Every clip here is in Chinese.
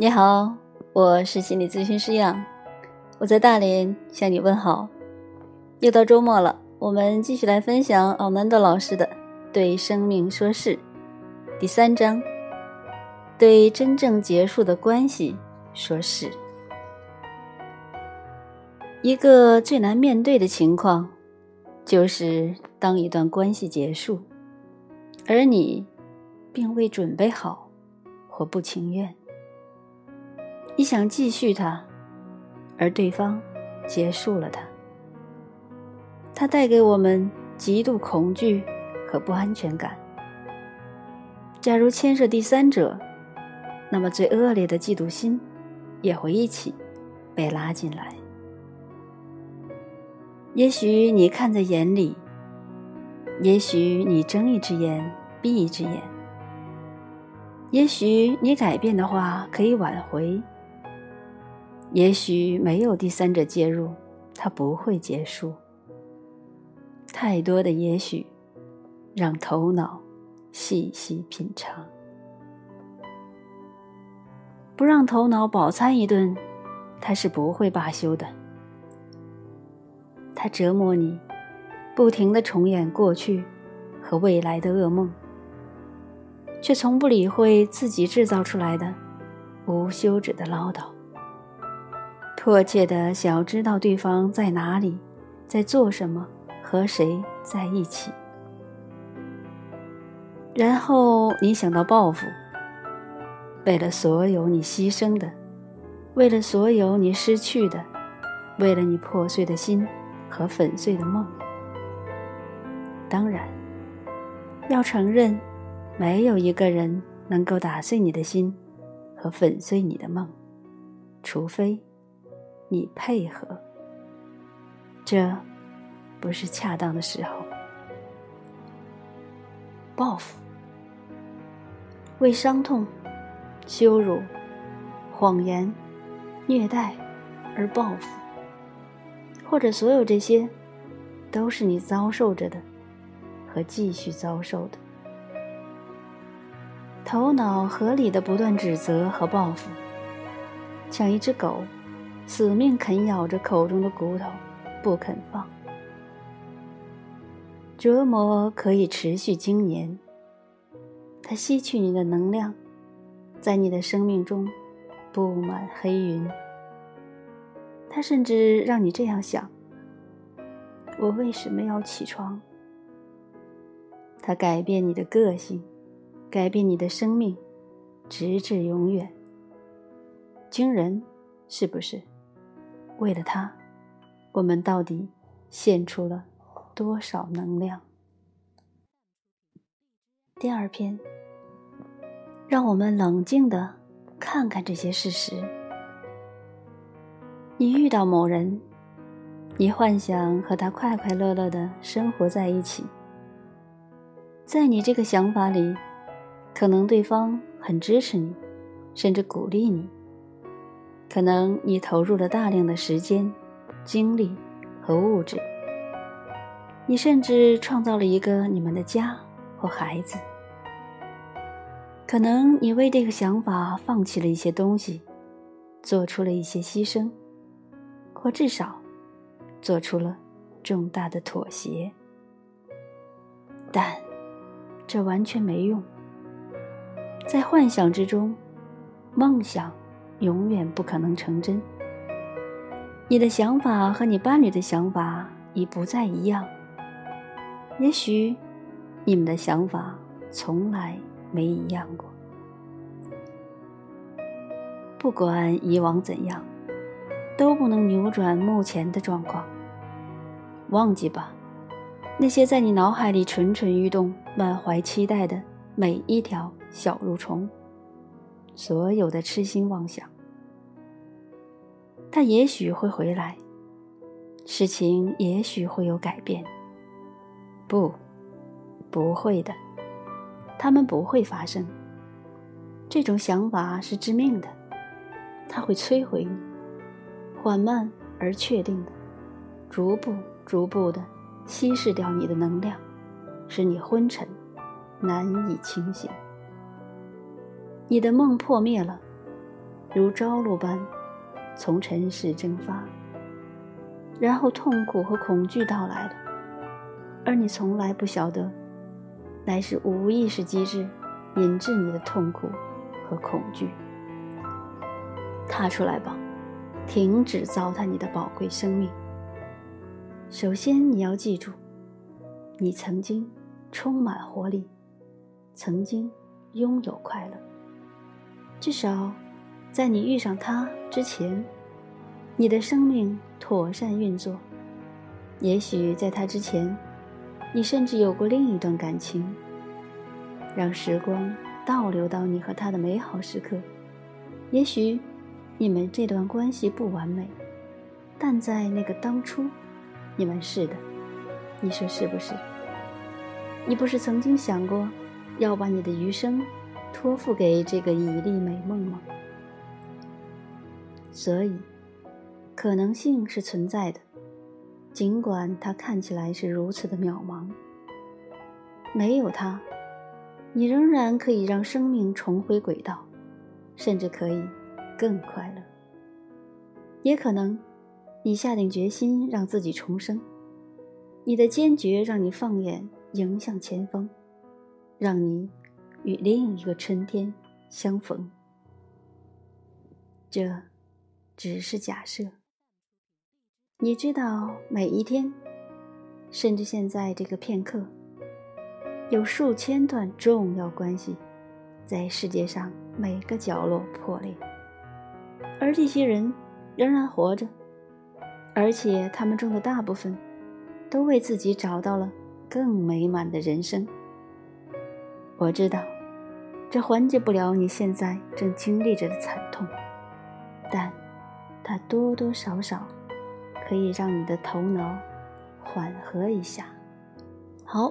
你好，我是心理咨询师杨，我在大连向你问好。又到周末了，我们继续来分享奥南德老师的《对生命说是》第三章：对真正结束的关系说是。一个最难面对的情况，就是当一段关系结束，而你并未准备好或不情愿。你想继续它，而对方结束了它。它带给我们极度恐惧和不安全感。假如牵涉第三者，那么最恶劣的嫉妒心也会一起被拉进来。也许你看在眼里，也许你睁一只眼闭一只眼，也许你改变的话可以挽回。也许没有第三者介入，它不会结束。太多的也许，让头脑细细品尝。不让头脑饱餐一顿，它是不会罢休的。它折磨你，不停的重演过去和未来的噩梦，却从不理会自己制造出来的无休止的唠叨。迫切的想要知道对方在哪里，在做什么，和谁在一起。然后你想到报复，为了所有你牺牲的，为了所有你失去的，为了你破碎的心和粉碎的梦。当然，要承认，没有一个人能够打碎你的心和粉碎你的梦，除非。你配合，这不是恰当的时候。报复，为伤痛、羞辱、谎言、虐待而报复，或者所有这些，都是你遭受着的，和继续遭受的。头脑合理的不断指责和报复，像一只狗。死命啃咬着口中的骨头，不肯放。折磨可以持续经年，它吸取你的能量，在你的生命中布满黑云。它甚至让你这样想：我为什么要起床？它改变你的个性，改变你的生命，直至永远。惊人，是不是？为了他，我们到底献出了多少能量？第二篇，让我们冷静的看看这些事实。你遇到某人，你幻想和他快快乐乐的生活在一起，在你这个想法里，可能对方很支持你，甚至鼓励你。可能你投入了大量的时间、精力和物质，你甚至创造了一个你们的家或孩子。可能你为这个想法放弃了一些东西，做出了一些牺牲，或至少做出了重大的妥协。但这完全没用，在幻想之中，梦想。永远不可能成真。你的想法和你伴侣的想法已不再一样。也许，你们的想法从来没一样过。不管以往怎样，都不能扭转目前的状况。忘记吧，那些在你脑海里蠢蠢欲动、满怀期待的每一条小蠕虫。所有的痴心妄想，他也许会回来，事情也许会有改变。不，不会的，他们不会发生。这种想法是致命的，它会摧毁你，缓慢而确定的，逐步、逐步的稀释掉你的能量，使你昏沉，难以清醒。你的梦破灭了，如朝露般从尘世蒸发，然后痛苦和恐惧到来了，而你从来不晓得，乃是无意识机制引致你的痛苦和恐惧。踏出来吧，停止糟蹋你的宝贵生命。首先，你要记住，你曾经充满活力，曾经拥有快乐。至少，在你遇上他之前，你的生命妥善运作。也许在他之前，你甚至有过另一段感情。让时光倒流到你和他的美好时刻。也许。你们这段关系不完美，但在那个当初，你们是的，你说是不是？你不是曾经想过要把你的余生托付给这个绮丽美梦吗？所以，可能性是存在的，尽管它看起来是如此的渺茫。没有它，你仍然可以让生命重回轨道，甚至可以。更快乐，也可能，你下定决心让自己重生，你的坚决让你放眼迎向前方，让你与另一个春天相逢。这只是假设。你知道，每一天，甚至现在这个片刻，有数千段重要关系，在世界上每个角落破裂。而这些人仍然活着，而且他们中的大部分都为自己找到了更美满的人生。我知道，这缓解不了你现在正经历着的惨痛，但它多多少少可以让你的头脑缓和一下。好，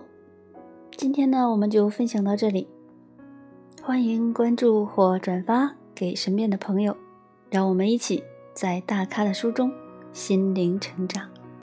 今天呢，我们就分享到这里，欢迎关注或转发给身边的朋友。让我们一起在大咖的书中心灵成长。